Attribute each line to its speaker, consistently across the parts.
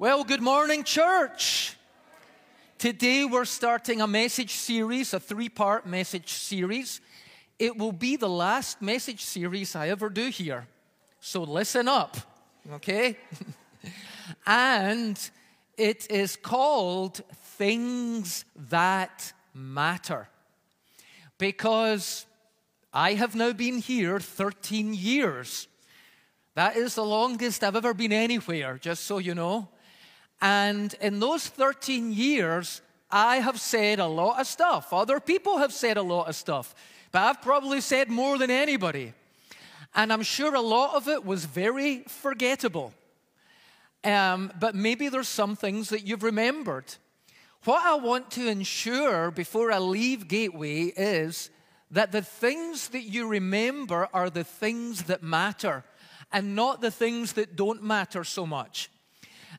Speaker 1: Well, good morning, church. Today we're starting a message series, a three part message series. It will be the last message series I ever do here. So listen up, okay? and it is called Things That Matter. Because I have now been here 13 years. That is the longest I've ever been anywhere, just so you know. And in those 13 years, I have said a lot of stuff. Other people have said a lot of stuff, but I've probably said more than anybody. And I'm sure a lot of it was very forgettable. Um, but maybe there's some things that you've remembered. What I want to ensure before I leave Gateway is that the things that you remember are the things that matter and not the things that don't matter so much.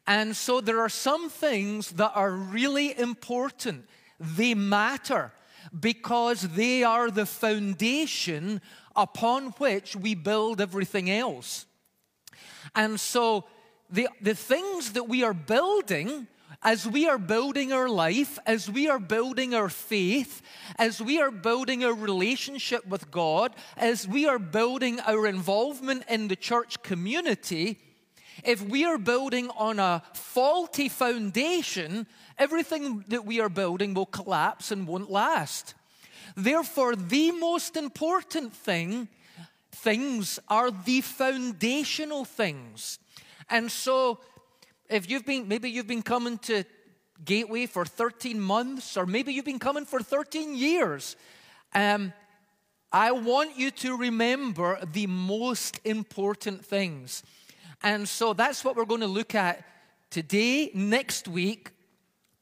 Speaker 1: And so there are some things that are really important. They matter because they are the foundation upon which we build everything else. And so the, the things that we are building as we are building our life, as we are building our faith, as we are building our relationship with God, as we are building our involvement in the church community, if we are building on a faulty foundation, everything that we are building will collapse and won't last. Therefore, the most important thing, things are the foundational things. And so, if you've been, maybe you've been coming to Gateway for 13 months, or maybe you've been coming for 13 years, um, I want you to remember the most important things. And so that's what we're going to look at today, next week.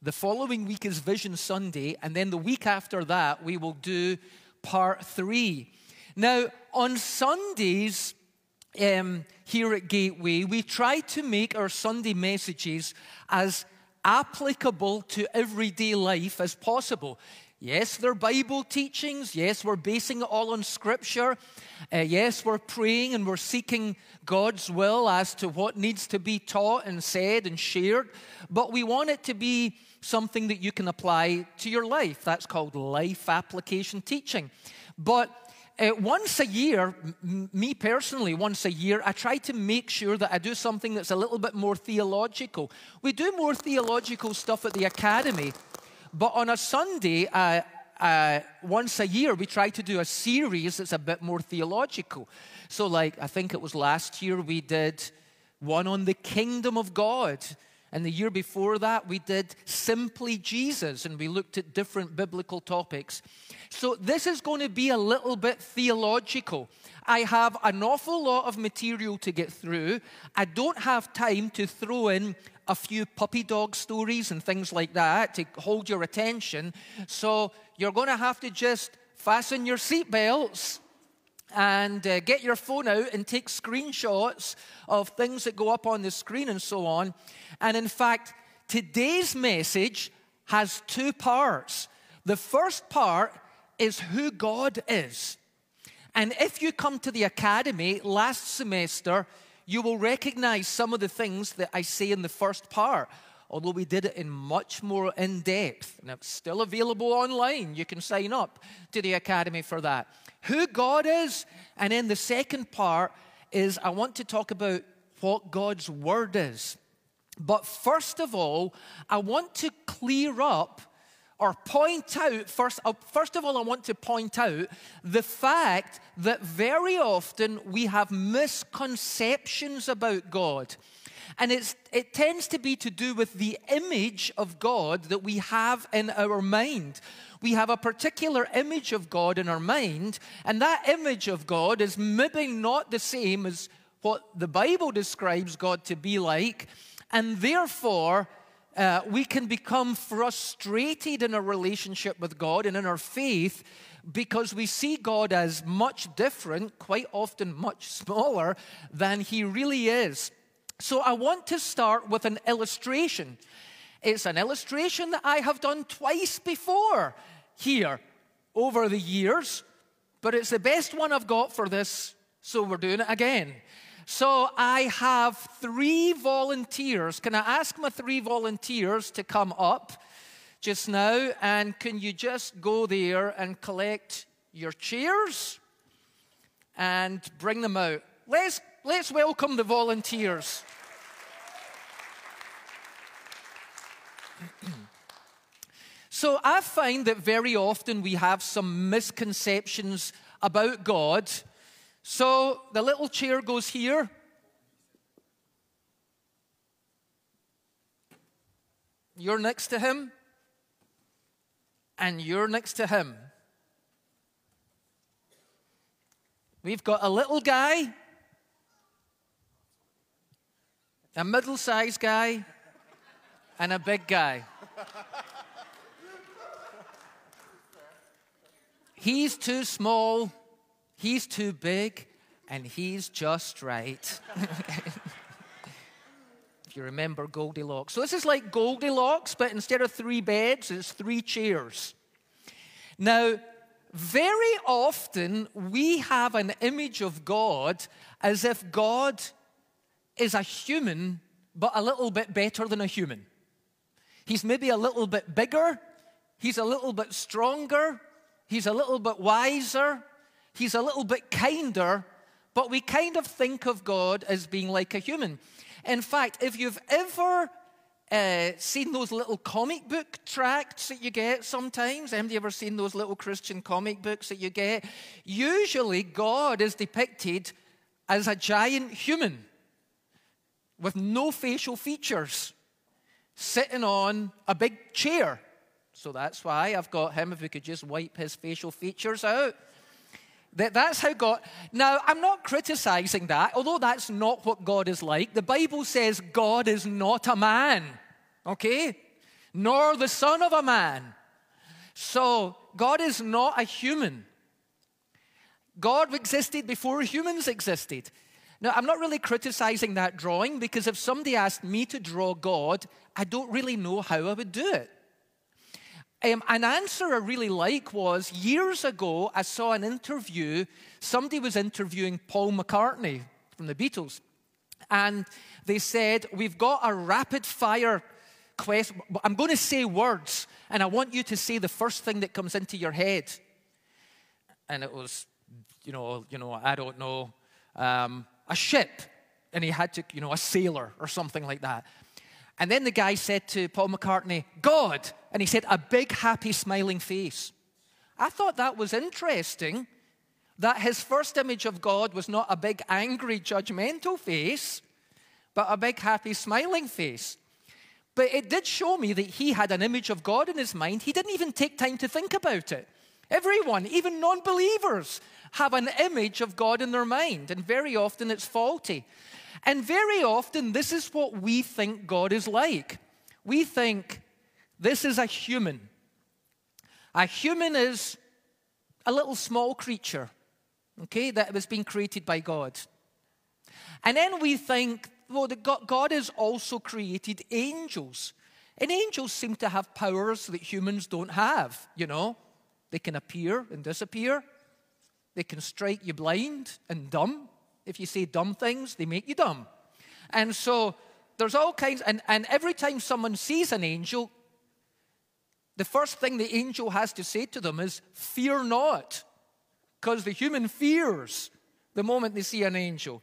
Speaker 1: The following week is Vision Sunday, and then the week after that, we will do part three. Now, on Sundays, um, here at Gateway, we try to make our Sunday messages as applicable to everyday life as possible. Yes, they're Bible teachings. Yes, we're basing it all on Scripture. Uh, yes, we're praying and we're seeking God's will as to what needs to be taught and said and shared. But we want it to be something that you can apply to your life. That's called life application teaching. But uh, once a year, m- me personally, once a year, I try to make sure that I do something that's a little bit more theological. We do more theological stuff at the academy, but on a Sunday, uh, uh, once a year, we try to do a series that's a bit more theological. So, like, I think it was last year we did one on the kingdom of God. And the year before that, we did Simply Jesus, and we looked at different biblical topics. So, this is going to be a little bit theological. I have an awful lot of material to get through. I don't have time to throw in a few puppy dog stories and things like that to hold your attention. So, you're going to have to just fasten your seatbelts and uh, get your phone out and take screenshots of things that go up on the screen and so on. And in fact, today's message has two parts. The first part is who God is. And if you come to the academy last semester, you will recognize some of the things that I say in the first part, although we did it in much more in depth. And it's still available online. You can sign up to the academy for that. Who God is. And then the second part is I want to talk about what God's word is. But first of all, I want to clear up or point out, first, uh, first of all, I want to point out the fact that very often we have misconceptions about God. And it tends to be to do with the image of God that we have in our mind. We have a particular image of God in our mind, and that image of God is maybe not the same as what the Bible describes God to be like. And therefore, uh, we can become frustrated in our relationship with God and in our faith because we see God as much different, quite often much smaller than He really is. So I want to start with an illustration. It's an illustration that I have done twice before here over the years, but it's the best one I've got for this, so we're doing it again. So I have three volunteers. Can I ask my three volunteers to come up just now? And can you just go there and collect your chairs and bring them out? Let's, let's welcome the volunteers. So I find that very often we have some misconceptions about God. So the little chair goes here. You're next to him. And you're next to him. We've got a little guy, a middle sized guy, and a big guy. He's too small, he's too big, and he's just right. if you remember Goldilocks. So this is like Goldilocks, but instead of three beds, it's three chairs. Now, very often we have an image of God as if God is a human, but a little bit better than a human. He's maybe a little bit bigger, he's a little bit stronger, He's a little bit wiser. He's a little bit kinder. But we kind of think of God as being like a human. In fact, if you've ever uh, seen those little comic book tracts that you get sometimes? Have you ever seen those little Christian comic books that you get? Usually, God is depicted as a giant human with no facial features sitting on a big chair. So that's why I've got him, if we could just wipe his facial features out. That, that's how God. Now, I'm not criticizing that, although that's not what God is like. The Bible says God is not a man, okay? Nor the son of a man. So, God is not a human. God existed before humans existed. Now, I'm not really criticizing that drawing because if somebody asked me to draw God, I don't really know how I would do it. Um, an answer I really like was years ago, I saw an interview. Somebody was interviewing Paul McCartney from the Beatles. And they said, We've got a rapid fire question. I'm going to say words, and I want you to say the first thing that comes into your head. And it was, you know, you know I don't know, um, a ship. And he had to, you know, a sailor or something like that. And then the guy said to Paul McCartney, God. And he said, a big, happy, smiling face. I thought that was interesting that his first image of God was not a big, angry, judgmental face, but a big, happy, smiling face. But it did show me that he had an image of God in his mind. He didn't even take time to think about it. Everyone, even non believers, have an image of God in their mind, and very often it's faulty. And very often, this is what we think God is like. We think this is a human. A human is a little small creature, okay, that was being created by God. And then we think, well, God has also created angels. And angels seem to have powers that humans don't have, you know. They can appear and disappear. They can strike you blind and dumb. If you say dumb things, they make you dumb. And so there's all kinds, and, and every time someone sees an angel, the first thing the angel has to say to them is, Fear not, because the human fears the moment they see an angel.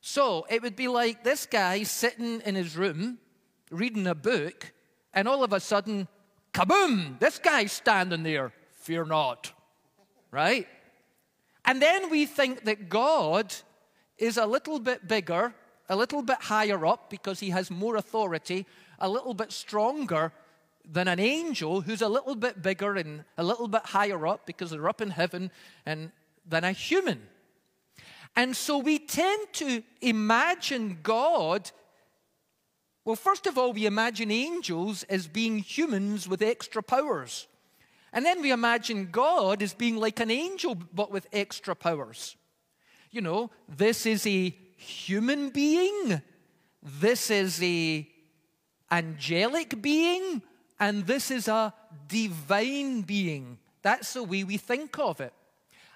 Speaker 1: So it would be like this guy sitting in his room reading a book, and all of a sudden, kaboom, this guy's standing there. Fear not. Right? And then we think that God is a little bit bigger, a little bit higher up because he has more authority, a little bit stronger than an angel who's a little bit bigger and a little bit higher up because they're up in heaven and than a human. And so we tend to imagine God. Well, first of all, we imagine angels as being humans with extra powers. And then we imagine God as being like an angel but with extra powers. You know, this is a human being, this is a angelic being, and this is a divine being. That's the way we think of it.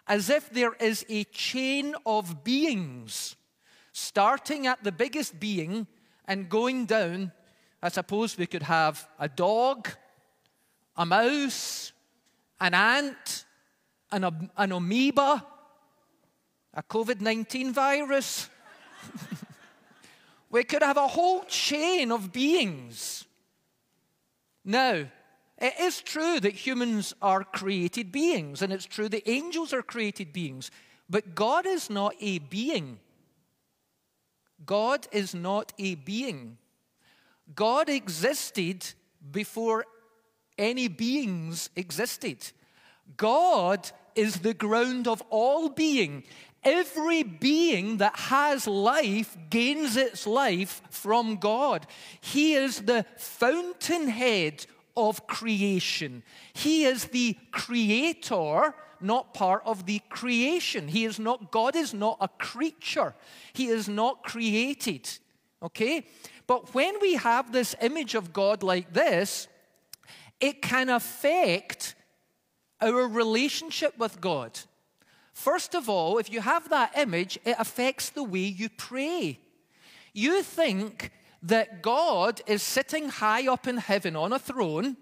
Speaker 1: As if there is a chain of beings. starting at the biggest being and going down. I suppose we could have a dog, a mouse, an ant, an, an amoeba, a COVID 19 virus. we could have a whole chain of beings. Now, it is true that humans are created beings, and it's true that angels are created beings, but God is not a being. God is not a being. God existed before any beings existed. God is the ground of all being. Every being that has life gains its life from God. He is the fountainhead of creation. He is the creator, not part of the creation. He is not, God is not a creature. He is not created. Okay? But when we have this image of God like this, it can affect our relationship with God. First of all, if you have that image, it affects the way you pray. You think that God is sitting high up in heaven on a throne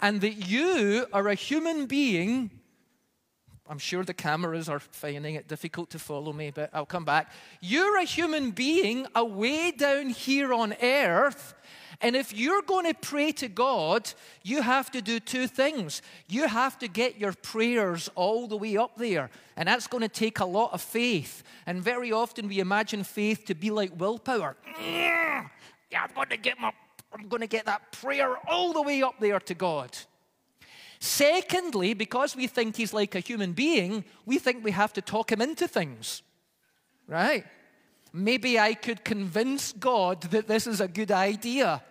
Speaker 1: and that you are a human being. I'm sure the cameras are finding it difficult to follow me, but I'll come back. You're a human being away down here on earth. And if you're going to pray to God, you have to do two things. You have to get your prayers all the way up there. And that's going to take a lot of faith. And very often we imagine faith to be like willpower. Yeah, I'm going to get my I'm going to get that prayer all the way up there to God. Secondly, because we think he's like a human being, we think we have to talk him into things. Right? Maybe I could convince God that this is a good idea.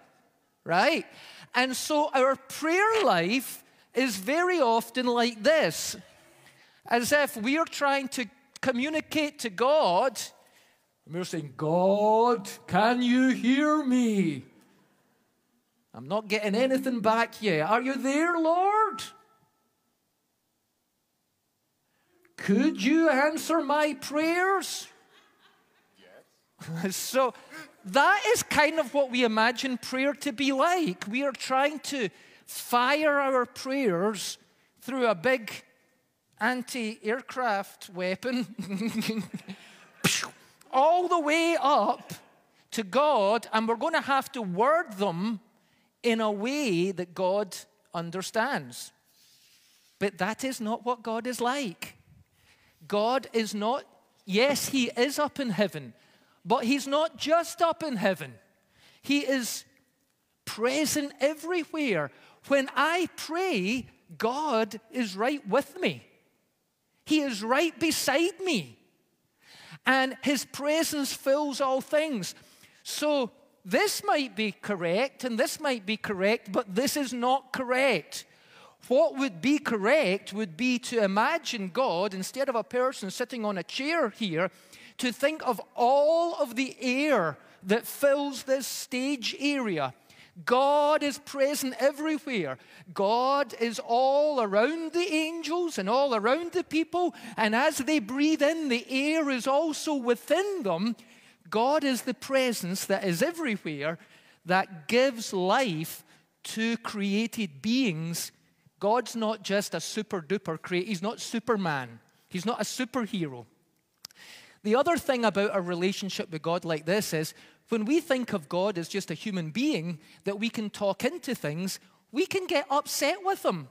Speaker 1: Right? And so our prayer life is very often like this as if we're trying to communicate to God. And we're saying, God, can you hear me? I'm not getting anything back yet. Are you there, Lord? Could you answer my prayers? So that is kind of what we imagine prayer to be like. We are trying to fire our prayers through a big anti aircraft weapon all the way up to God, and we're going to have to word them in a way that God understands. But that is not what God is like. God is not, yes, He is up in heaven, but He's not just up in heaven. He is present everywhere. When I pray, God is right with me, He is right beside me, and His presence fills all things. So, this might be correct and this might be correct, but this is not correct. What would be correct would be to imagine God, instead of a person sitting on a chair here, to think of all of the air that fills this stage area. God is present everywhere. God is all around the angels and all around the people. And as they breathe in, the air is also within them. God is the presence that is everywhere that gives life to created beings. God's not just a super duper creator, He's not Superman, He's not a superhero. The other thing about a relationship with God like this is when we think of God as just a human being that we can talk into things, we can get upset with Him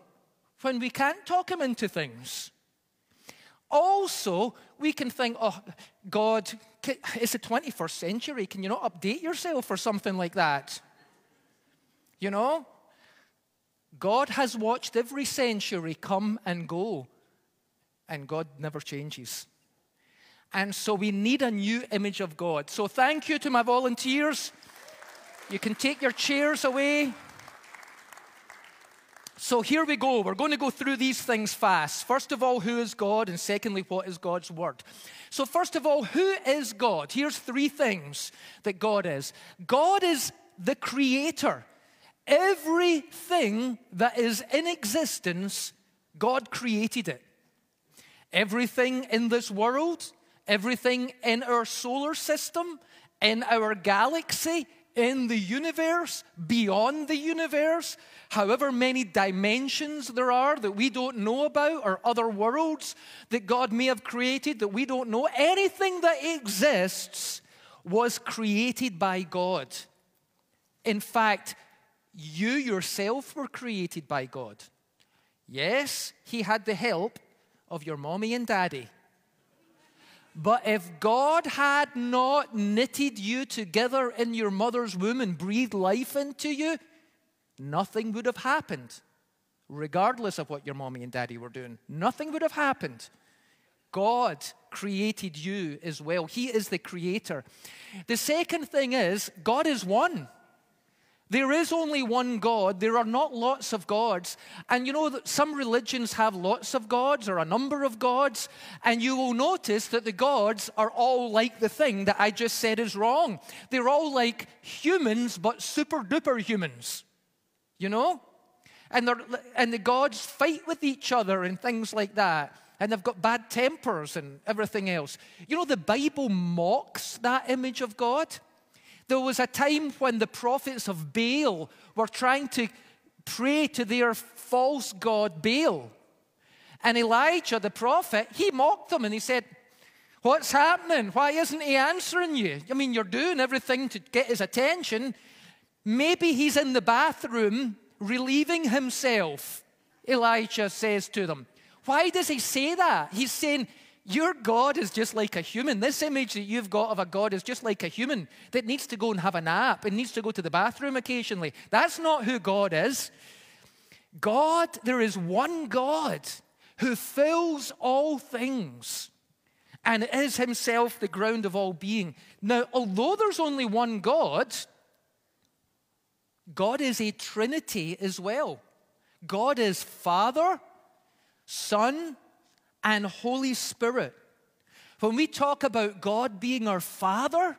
Speaker 1: when we can't talk Him into things. Also, we can think, oh, God, it's the 21st century. Can you not update yourself or something like that? You know? God has watched every century come and go, and God never changes. And so we need a new image of God. So thank you to my volunteers. You can take your chairs away. So here we go. We're going to go through these things fast. First of all, who is God? And secondly, what is God's word? So, first of all, who is God? Here's three things that God is God is the creator. Everything that is in existence, God created it. Everything in this world, everything in our solar system, in our galaxy, in the universe, beyond the universe, however many dimensions there are that we don't know about, or other worlds that God may have created that we don't know, anything that exists was created by God. In fact, you yourself were created by God. Yes, He had the help of your mommy and daddy. But if God had not knitted you together in your mother's womb and breathed life into you, nothing would have happened, regardless of what your mommy and daddy were doing. Nothing would have happened. God created you as well. He is the creator. The second thing is, God is one. There is only one God. There are not lots of gods. And you know that some religions have lots of gods or a number of gods. And you will notice that the gods are all like the thing that I just said is wrong. They're all like humans, but super duper humans. You know? And, and the gods fight with each other and things like that. And they've got bad tempers and everything else. You know, the Bible mocks that image of God. There was a time when the prophets of Baal were trying to pray to their false god Baal. And Elijah, the prophet, he mocked them and he said, What's happening? Why isn't he answering you? I mean, you're doing everything to get his attention. Maybe he's in the bathroom relieving himself, Elijah says to them. Why does he say that? He's saying, your God is just like a human. This image that you've got of a God is just like a human that needs to go and have a nap and needs to go to the bathroom occasionally. That's not who God is. God, there is one God who fills all things and is himself the ground of all being. Now, although there's only one God, God is a trinity as well. God is Father, Son, and Holy Spirit. When we talk about God being our Father,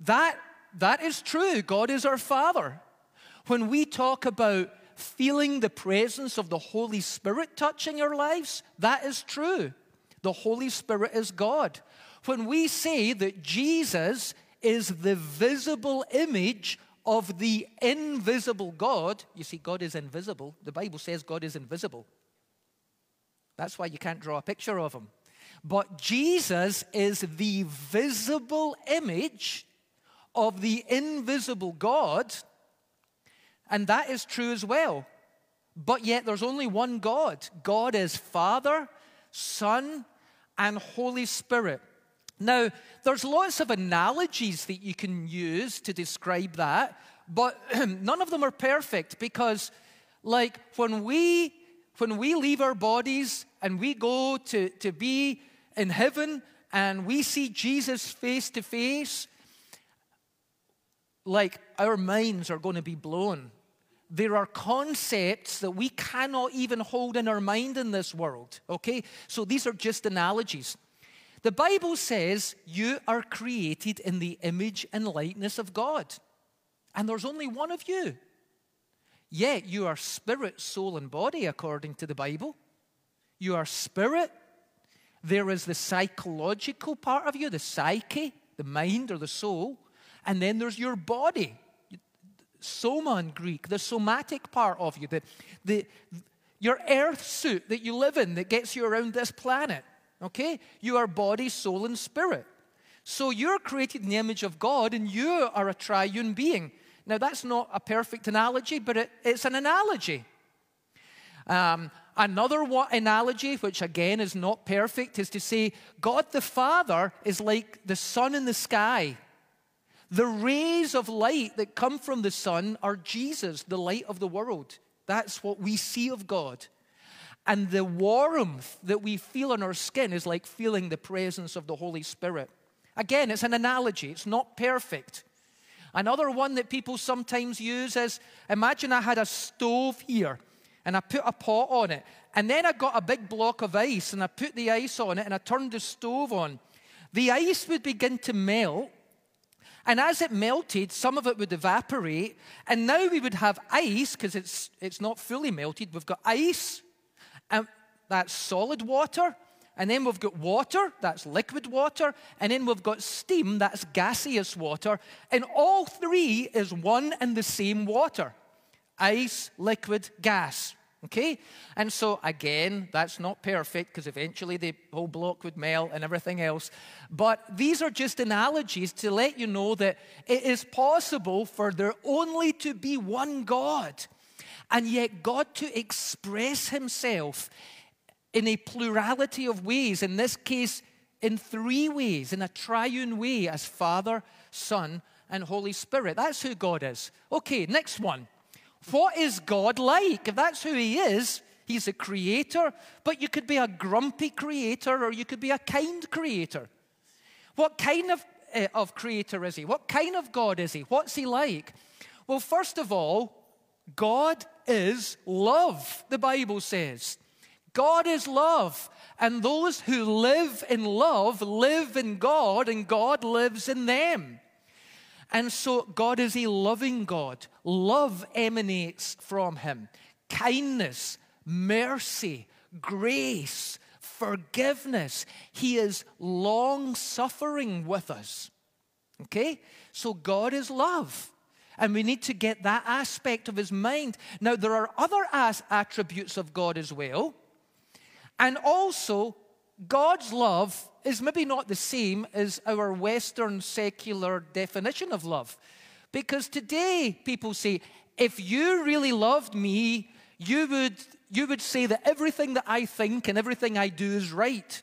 Speaker 1: that, that is true. God is our Father. When we talk about feeling the presence of the Holy Spirit touching our lives, that is true. The Holy Spirit is God. When we say that Jesus is the visible image of the invisible God, you see, God is invisible. The Bible says God is invisible. That's why you can't draw a picture of him. But Jesus is the visible image of the invisible God, and that is true as well. But yet there's only one God God is Father, Son, and Holy Spirit. Now, there's lots of analogies that you can use to describe that, but none of them are perfect because, like, when we when we leave our bodies and we go to, to be in heaven and we see Jesus face to face, like our minds are going to be blown. There are concepts that we cannot even hold in our mind in this world, okay? So these are just analogies. The Bible says you are created in the image and likeness of God, and there's only one of you. Yet you are spirit, soul, and body, according to the Bible. You are spirit. There is the psychological part of you, the psyche, the mind or the soul. And then there's your body, soma in Greek, the somatic part of you, the, the, your earth suit that you live in that gets you around this planet. Okay? You are body, soul, and spirit. So you're created in the image of God and you are a triune being. Now, that's not a perfect analogy, but it, it's an analogy. Um, another analogy, which again is not perfect, is to say God the Father is like the sun in the sky. The rays of light that come from the sun are Jesus, the light of the world. That's what we see of God. And the warmth that we feel on our skin is like feeling the presence of the Holy Spirit. Again, it's an analogy, it's not perfect. Another one that people sometimes use is imagine I had a stove here and I put a pot on it, and then I got a big block of ice and I put the ice on it and I turned the stove on. The ice would begin to melt, and as it melted, some of it would evaporate, and now we would have ice because it's, it's not fully melted. We've got ice, and that's solid water, And then we've got water, that's liquid water. And then we've got steam, that's gaseous water. And all three is one and the same water ice, liquid, gas. Okay? And so, again, that's not perfect because eventually the whole block would melt and everything else. But these are just analogies to let you know that it is possible for there only to be one God, and yet God to express Himself in a plurality of ways, in this case, in three ways, in a triune way, as Father, Son, and Holy Spirit. That's who God is. Okay, next one. What is God like? If that's who He is, He's a creator, but you could be a grumpy creator or you could be a kind creator. What kind of, uh, of creator is He? What kind of God is He? What's He like? Well, first of all, God is love, the Bible says. God is love. And those who live in love live in God, and God lives in them. And so, God is a loving God. Love emanates from Him. Kindness, mercy, grace, forgiveness. He is long suffering with us. Okay? So, God is love. And we need to get that aspect of His mind. Now, there are other attributes of God as well. And also, God's love is maybe not the same as our Western secular definition of love. Because today, people say, if you really loved me, you would, you would say that everything that I think and everything I do is right.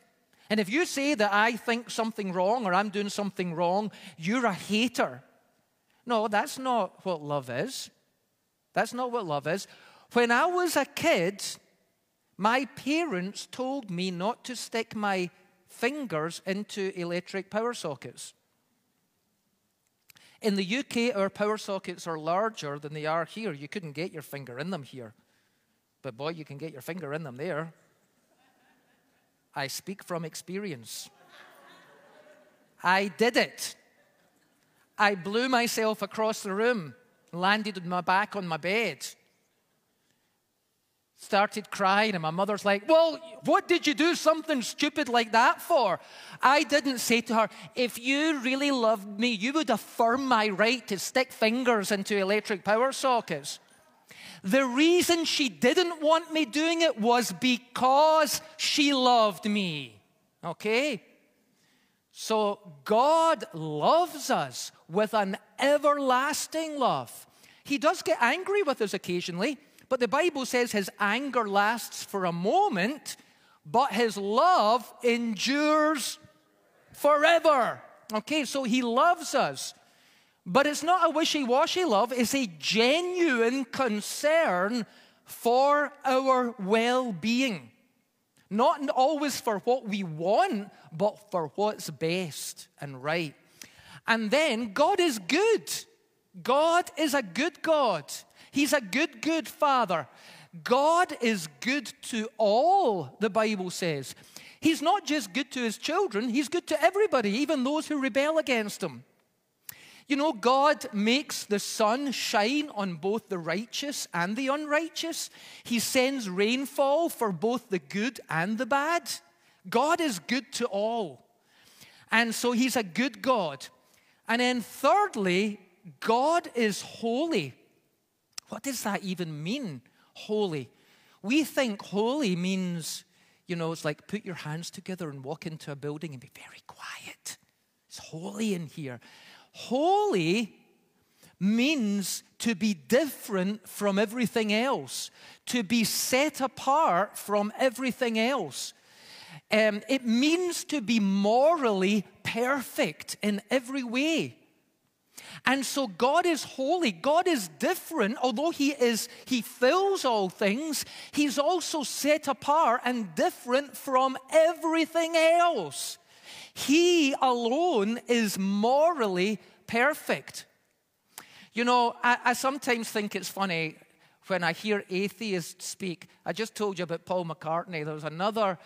Speaker 1: And if you say that I think something wrong or I'm doing something wrong, you're a hater. No, that's not what love is. That's not what love is. When I was a kid, my parents told me not to stick my fingers into electric power sockets. In the UK, our power sockets are larger than they are here. You couldn't get your finger in them here. But boy, you can get your finger in them there. I speak from experience. I did it. I blew myself across the room, landed with my back on my bed started crying, and my mother's like, Well, what did you do something stupid like that for? I didn't say to her, If you really loved me, you would affirm my right to stick fingers into electric power sockets. The reason she didn't want me doing it was because she loved me. Okay? So God loves us with an everlasting love. He does get angry with us occasionally. But the Bible says his anger lasts for a moment, but his love endures forever. Okay, so he loves us. But it's not a wishy washy love, it's a genuine concern for our well being. Not always for what we want, but for what's best and right. And then God is good. God is a good God. He's a good, good father. God is good to all, the Bible says. He's not just good to his children, he's good to everybody, even those who rebel against him. You know, God makes the sun shine on both the righteous and the unrighteous. He sends rainfall for both the good and the bad. God is good to all. And so he's a good God. And then, thirdly, God is holy. What does that even mean, holy? We think holy means, you know, it's like put your hands together and walk into a building and be very quiet. It's holy in here. Holy means to be different from everything else, to be set apart from everything else. Um, it means to be morally perfect in every way. And so God is holy. God is different. Although He is, He fills all things, He's also set apart and different from everything else. He alone is morally perfect. You know, I, I sometimes think it's funny when I hear atheists speak. I just told you about Paul McCartney. There was another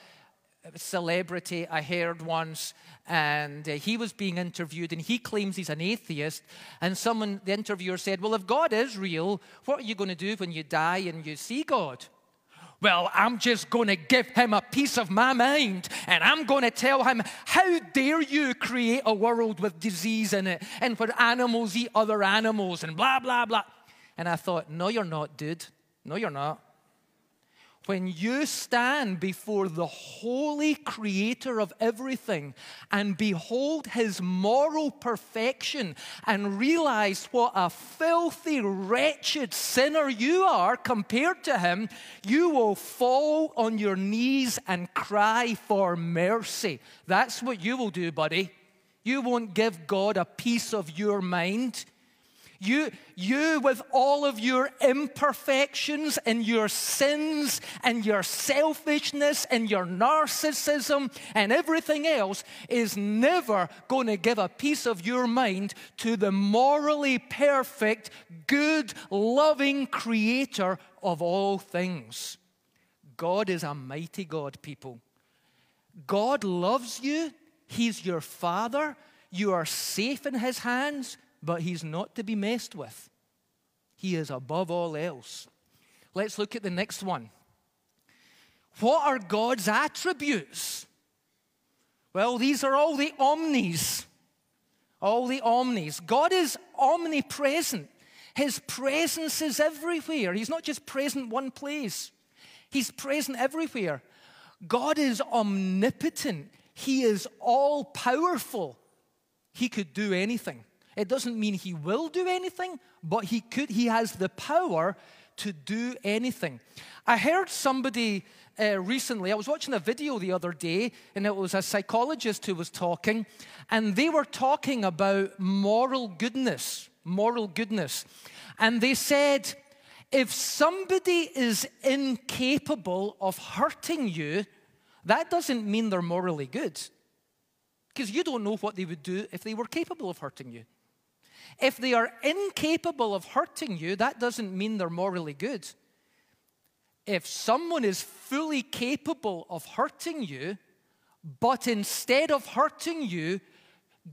Speaker 1: celebrity I heard once, and uh, he was being interviewed, and he claims he's an atheist. And someone, the interviewer said, Well, if God is real, what are you going to do when you die and you see God? Well, I'm just going to give him a piece of my mind and I'm going to tell him, How dare you create a world with disease in it and where animals eat other animals and blah, blah, blah. And I thought, No, you're not, dude. No, you're not. When you stand before the holy creator of everything and behold his moral perfection and realize what a filthy, wretched sinner you are compared to him, you will fall on your knees and cry for mercy. That's what you will do, buddy. You won't give God a piece of your mind. You, you, with all of your imperfections and your sins and your selfishness and your narcissism and everything else, is never going to give a piece of your mind to the morally perfect, good, loving creator of all things. God is a mighty God, people. God loves you, He's your Father. You are safe in His hands but he's not to be messed with. He is above all else. Let's look at the next one. What are God's attributes? Well, these are all the omnis. All the omnis. God is omnipresent. His presence is everywhere. He's not just present one place, He's present everywhere. God is omnipotent. He is all powerful. He could do anything. It doesn't mean he will do anything, but he could he has the power to do anything. I heard somebody uh, recently, I was watching a video the other day, and it was a psychologist who was talking, and they were talking about moral goodness. Moral goodness. And they said, if somebody is incapable of hurting you, that doesn't mean they're morally good. Because you don't know what they would do if they were capable of hurting you. If they are incapable of hurting you, that doesn't mean they're morally good. If someone is fully capable of hurting you, but instead of hurting you,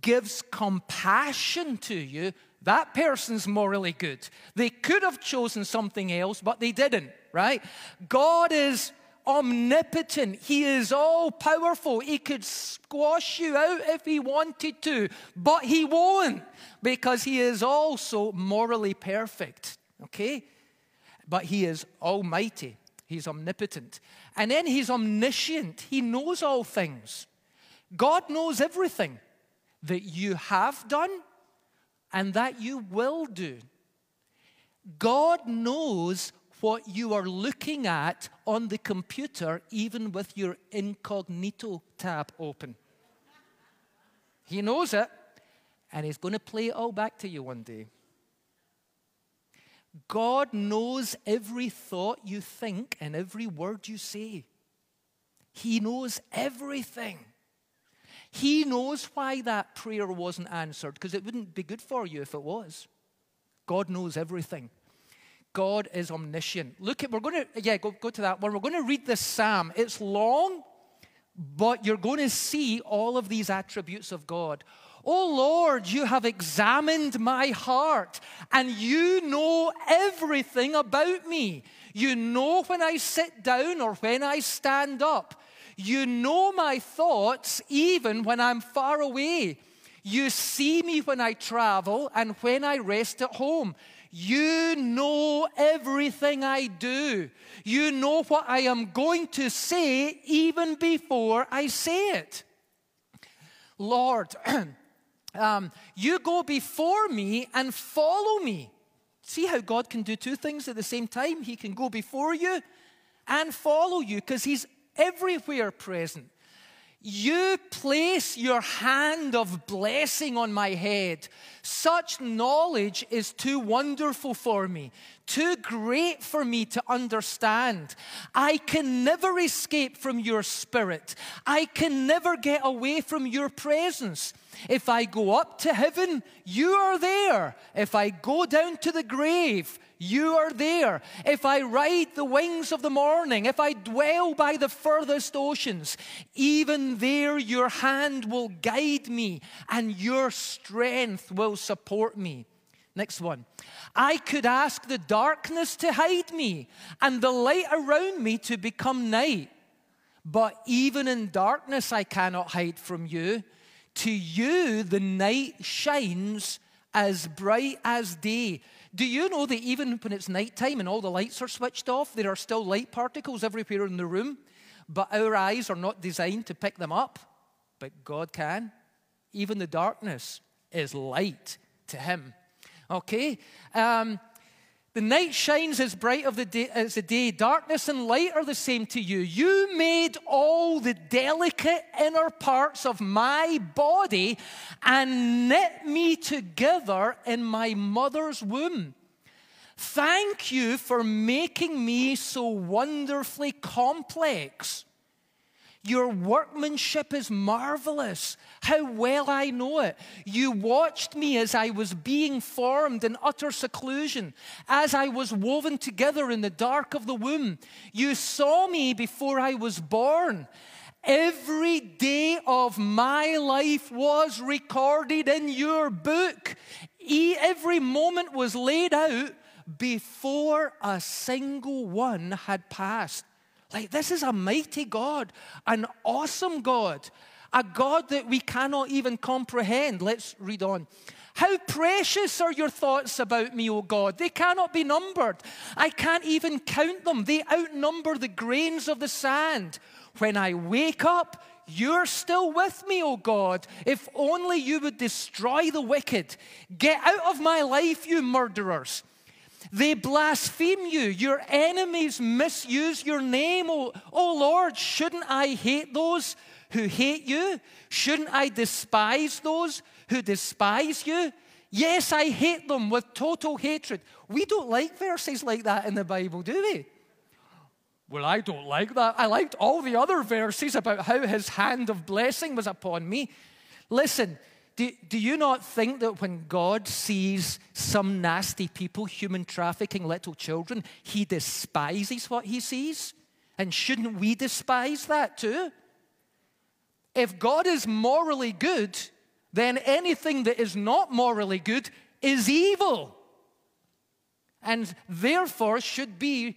Speaker 1: gives compassion to you, that person's morally good. They could have chosen something else, but they didn't, right? God is omnipotent. He is all powerful. He could squash you out if he wanted to, but he won't because he is also morally perfect. Okay? But he is almighty. He's omnipotent. And then he's omniscient. He knows all things. God knows everything that you have done and that you will do. God knows what you are looking at on the computer, even with your incognito tab open. He knows it, and He's going to play it all back to you one day. God knows every thought you think and every word you say. He knows everything. He knows why that prayer wasn't answered, because it wouldn't be good for you if it was. God knows everything. God is omniscient. Look at, we're going to, yeah, go, go to that one. We're going to read this psalm. It's long, but you're going to see all of these attributes of God. Oh Lord, you have examined my heart and you know everything about me. You know when I sit down or when I stand up. You know my thoughts even when I'm far away. You see me when I travel and when I rest at home. You know everything I do. You know what I am going to say even before I say it. Lord, um, you go before me and follow me. See how God can do two things at the same time? He can go before you and follow you because He's everywhere present. You place your hand of blessing on my head. Such knowledge is too wonderful for me, too great for me to understand. I can never escape from your spirit. I can never get away from your presence. If I go up to heaven, you are there. If I go down to the grave, you are there. If I ride the wings of the morning, if I dwell by the furthest oceans, even there your hand will guide me and your strength will support me. Next one. I could ask the darkness to hide me and the light around me to become night. But even in darkness, I cannot hide from you. To you, the night shines as bright as day. Do you know that even when it's nighttime and all the lights are switched off, there are still light particles everywhere in the room? But our eyes are not designed to pick them up, but God can. Even the darkness is light to Him. Okay? Um, the night shines as bright of the day, as the day. Darkness and light are the same to you. You made all the delicate inner parts of my body and knit me together in my mother's womb. Thank you for making me so wonderfully complex. Your workmanship is marvelous. How well I know it. You watched me as I was being formed in utter seclusion, as I was woven together in the dark of the womb. You saw me before I was born. Every day of my life was recorded in your book. Every moment was laid out before a single one had passed. Like, this is a mighty God, an awesome God, a God that we cannot even comprehend. Let's read on. How precious are your thoughts about me, O God? They cannot be numbered. I can't even count them. They outnumber the grains of the sand. When I wake up, you're still with me, O God. If only you would destroy the wicked. Get out of my life, you murderers. They blaspheme you. Your enemies misuse your name. Oh, oh Lord, shouldn't I hate those who hate you? Shouldn't I despise those who despise you? Yes, I hate them with total hatred. We don't like verses like that in the Bible, do we? Well, I don't like that. I liked all the other verses about how his hand of blessing was upon me. Listen, do, do you not think that when God sees some nasty people, human trafficking little children, he despises what he sees? And shouldn't we despise that too? If God is morally good, then anything that is not morally good is evil. And therefore should be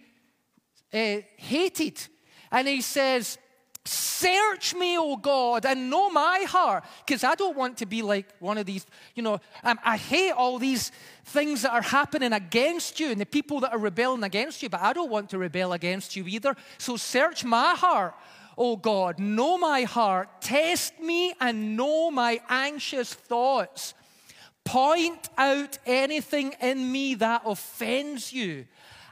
Speaker 1: uh, hated. And he says, Search me, O God, and know my heart, because I don't want to be like one of these, you know, um, I hate all these things that are happening against you and the people that are rebelling against you, but I don't want to rebel against you either. So search my heart, O God, know my heart, test me and know my anxious thoughts. Point out anything in me that offends you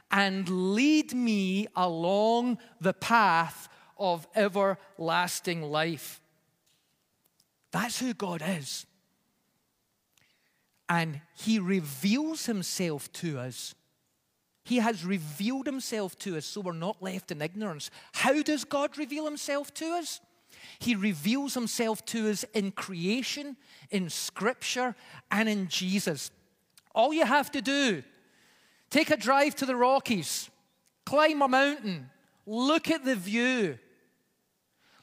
Speaker 1: and lead me along the path of everlasting life. That's who God is. And He reveals Himself to us. He has revealed Himself to us so we're not left in ignorance. How does God reveal Himself to us? He reveals Himself to us in creation, in Scripture, and in Jesus. All you have to do, take a drive to the Rockies, climb a mountain, look at the view,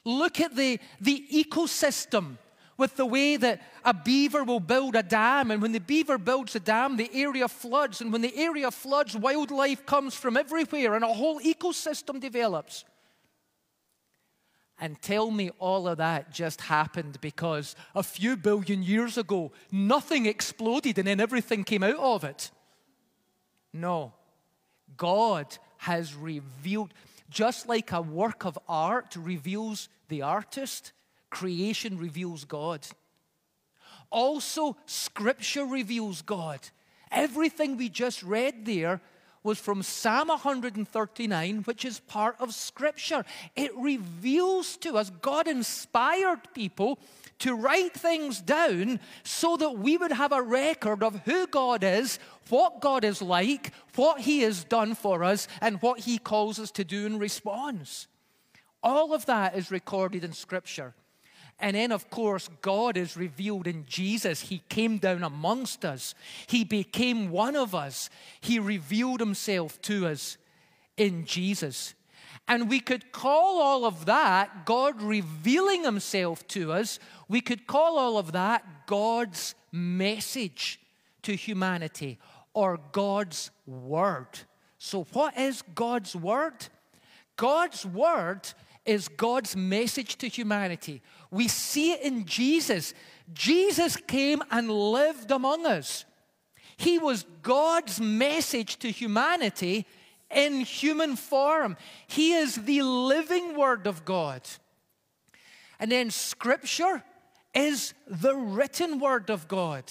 Speaker 1: Look at the, the ecosystem with the way that a beaver will build a dam. And when the beaver builds a dam, the area floods. And when the area floods, wildlife comes from everywhere and a whole ecosystem develops. And tell me all of that just happened because a few billion years ago, nothing exploded and then everything came out of it. No. God has revealed. Just like a work of art reveals the artist, creation reveals God. Also, Scripture reveals God. Everything we just read there was from Psalm 139, which is part of Scripture. It reveals to us, God inspired people to write things down so that we would have a record of who God is, what God is like, what He has done for us, and what He calls us to do in response. All of that is recorded in Scripture. And then, of course, God is revealed in Jesus. He came down amongst us, He became one of us. He revealed Himself to us in Jesus. And we could call all of that God revealing Himself to us. We could call all of that God's message to humanity or God's Word. So, what is God's Word? God's Word is God's message to humanity. We see it in Jesus. Jesus came and lived among us. He was God's message to humanity in human form. He is the living Word of God. And then Scripture is the written Word of God,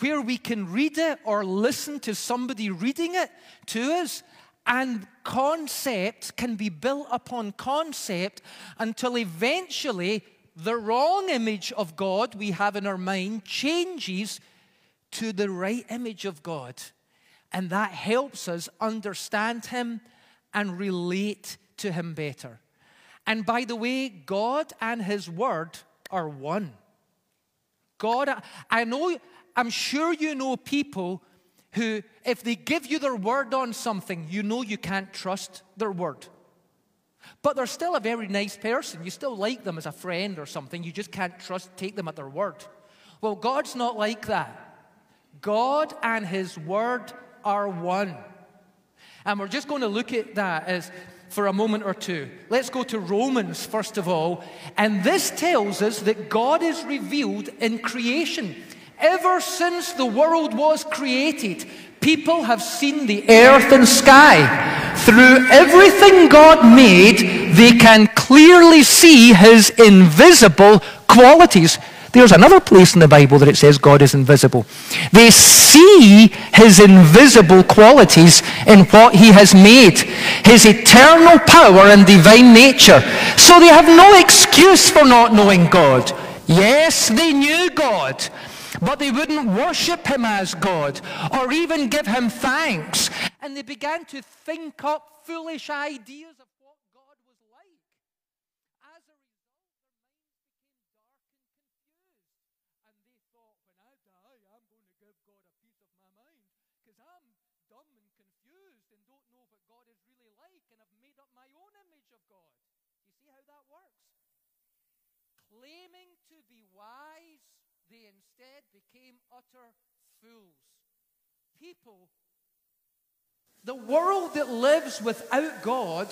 Speaker 1: where we can read it or listen to somebody reading it to us. And concept can be built upon concept until eventually the wrong image of God we have in our mind changes to the right image of God. And that helps us understand Him and relate to Him better. And by the way, God and His Word are one. God, I know, I'm sure you know people who, if they give you their word on something, you know you can't trust their word. But they're still a very nice person. You still like them as a friend or something. You just can't trust, take them at their word. Well, God's not like that. God and His Word are one. And we're just going to look at that as for a moment or two. Let's go to Romans first of all. And this tells us that God is revealed in creation. Ever since the world was created, people have seen the earth and sky. Through everything God made, they can clearly see his invisible qualities. There's another place in the Bible that it says God is invisible. They see his invisible qualities in what he has made, his eternal power and divine nature. So they have no excuse for not knowing God. Yes, they knew God, but they wouldn't worship him as God or even give him thanks. And they began to think up foolish ideas the world that lives without God,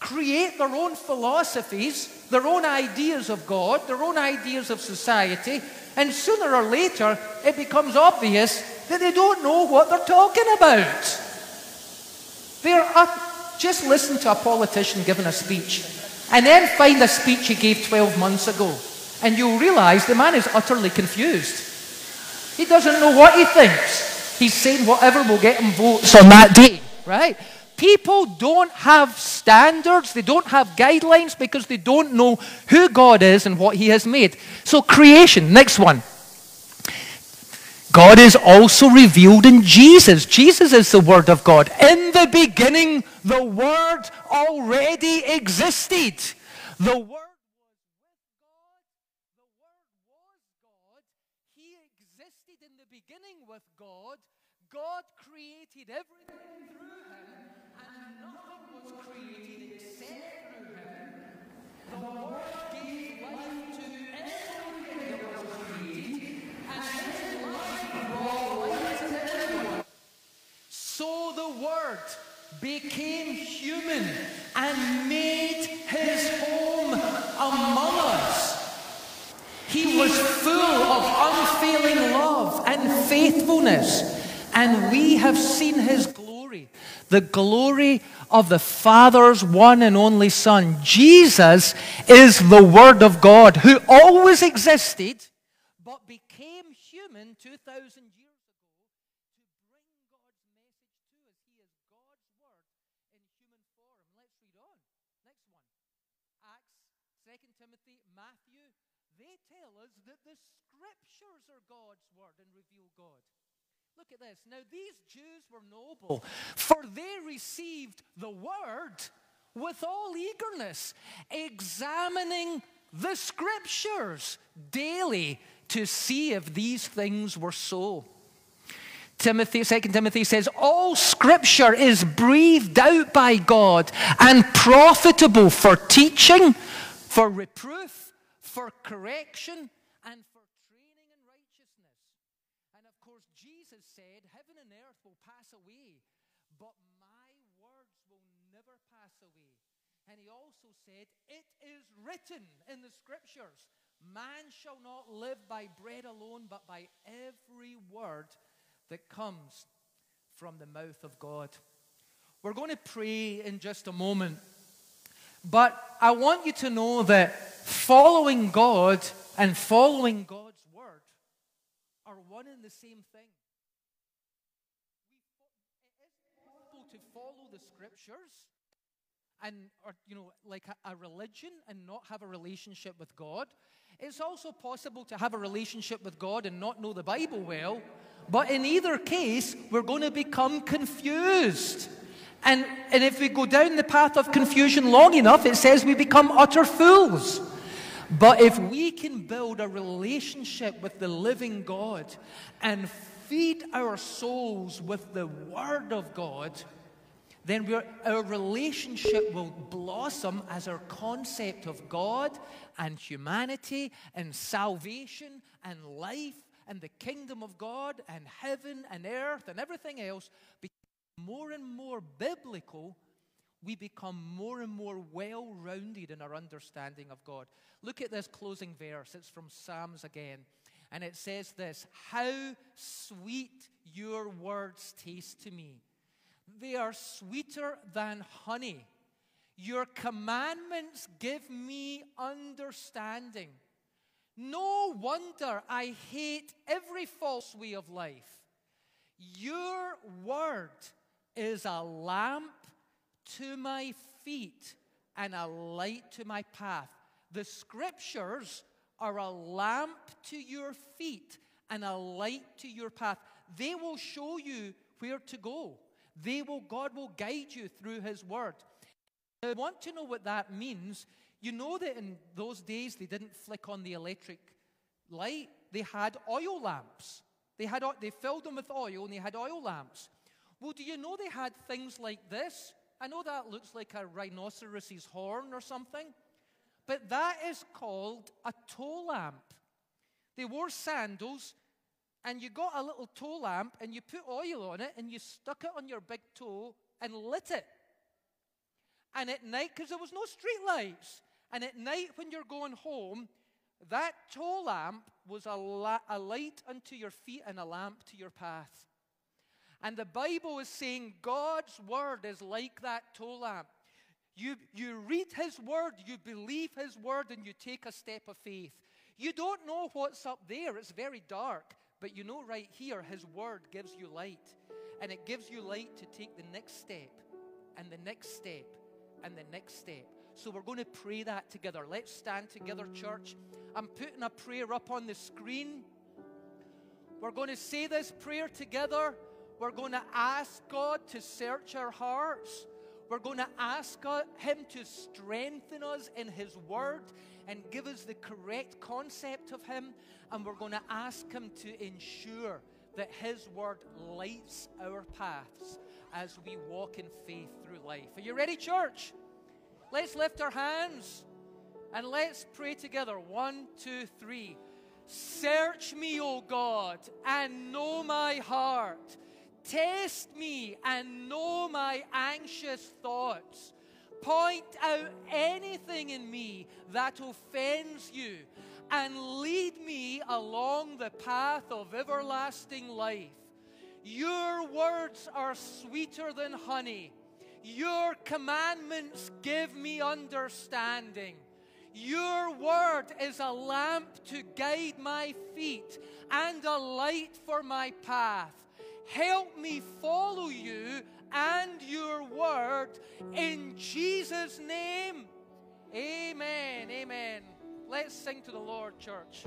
Speaker 1: create their own philosophies, their own ideas of God, their own ideas of society, and sooner or later it becomes obvious that they don't know what they're talking about. They're up, just listen to a politician giving a speech, and then find a speech he gave 12 months ago, and you'll realize the man is utterly confused. He doesn't know what he thinks. He's saying whatever will get him votes on that day, right? People don't have standards, they don't have guidelines because they don't know who God is and what He has made. So, creation, next one. God is also revealed in Jesus. Jesus is the Word of God. In the beginning, the Word already existed. The Word everything through him, and nothing was created except through him. The Word gave life to everything that was created, and his life brought life to everyone. So the Word became human and made his home among us. He was full of unfailing love and faithfulness and we have seen his glory, the glory of the Father's one and only Son. Jesus is the Word of God who always existed but became human 2,000 years ago to bring God's message to us. He is God's Word in human form. Let's read on. Next one Acts, 2 Timothy, Matthew. They tell us that the Scriptures are God's Word and reveal God. Look at this. Now, these Jews were noble, for they received the word with all eagerness, examining the scriptures daily to see if these things were so. Timothy, 2 Timothy says, All scripture is breathed out by God and profitable for teaching, for reproof, for correction, and for training in righteousness. And of course, Jesus away. And he also said, It is written in the scriptures man shall not live by bread alone, but by every word that comes from the mouth of God. We're going to pray in just a moment. But I want you to know that following God and following God's word are one and the same thing. it is possible to follow the scriptures and or you know like a, a, religion and not have a relationship with God. It's also possible to have a relationship with God and not know the Bible well. But in either case, we're going to become confused. And, and if we go down the path of confusion long enough, it says we become utter fools. But if we can build a relationship with the living God and feed our souls with the Word of God, then our relationship will blossom as our concept of God and humanity and salvation and life and the kingdom of God and heaven and earth and everything else becomes more and more biblical. We become more and more well rounded in our understanding of God. Look at this closing verse. It's from Psalms again. And it says this How sweet your words taste to me they are sweeter than honey. Your commandments give me understanding. No wonder I hate every false way of life. Your word is a lamp to my feet and a light to my path. The scriptures are a lamp to your feet and a light to your path. They will show you where to go. They will, God will guide you through His Word. I want to know what that means. You know that in those days they didn't flick on the electric light, they had oil lamps. They, had, they filled them with oil and they had oil lamps. Well, do you know they had things like this? I know that looks like a rhinoceros's horn or something, but that is called a toe lamp. They wore sandals and you got a little toe lamp and you put oil on it and you stuck it on your big toe and lit it. And at night, because there was no street lights, and at night when you're going home, that toe lamp was a, la- a light unto your feet and a lamp to your path. And the Bible is saying God's word is like that toe lamp. You, you read His word, you believe His word, and you take a step of faith. You don't know what's up there, it's very dark. But you know, right here, His Word gives you light. And it gives you light to take the next step, and the next step, and the next step. So we're going to pray that together. Let's stand together, church. I'm putting a prayer up on the screen. We're going to say this prayer together. We're going to ask God to search our hearts. We're going to ask uh, Him to strengthen us in His Word and give us the correct concept of Him. And we're going to ask Him to ensure that His Word lights our paths as we walk in faith through life. Are you ready, church? Let's lift our hands and let's pray together. One, two, three. Search me, O God, and know my heart. Test me and know my anxious thoughts. Point out anything in me that offends you and lead me along the path of everlasting life. Your words are sweeter than honey. Your commandments give me understanding. Your word is a lamp to guide my feet and a light for my path. Help me follow you and your word in Jesus' name. Amen. Amen. Let's sing to the Lord, church.